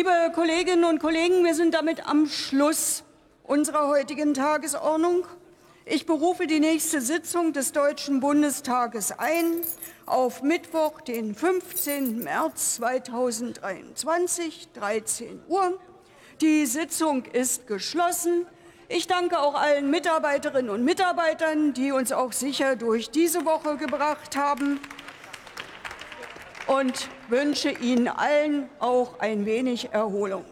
Liebe Kolleginnen und Kollegen, wir sind damit am Schluss unserer heutigen Tagesordnung. Ich berufe die nächste Sitzung des Deutschen Bundestages ein auf Mittwoch, den 15. März 2023, 13 Uhr. Die Sitzung ist geschlossen. Ich danke auch allen Mitarbeiterinnen und Mitarbeitern, die uns auch sicher durch diese Woche gebracht haben und wünsche Ihnen allen auch ein wenig Erholung.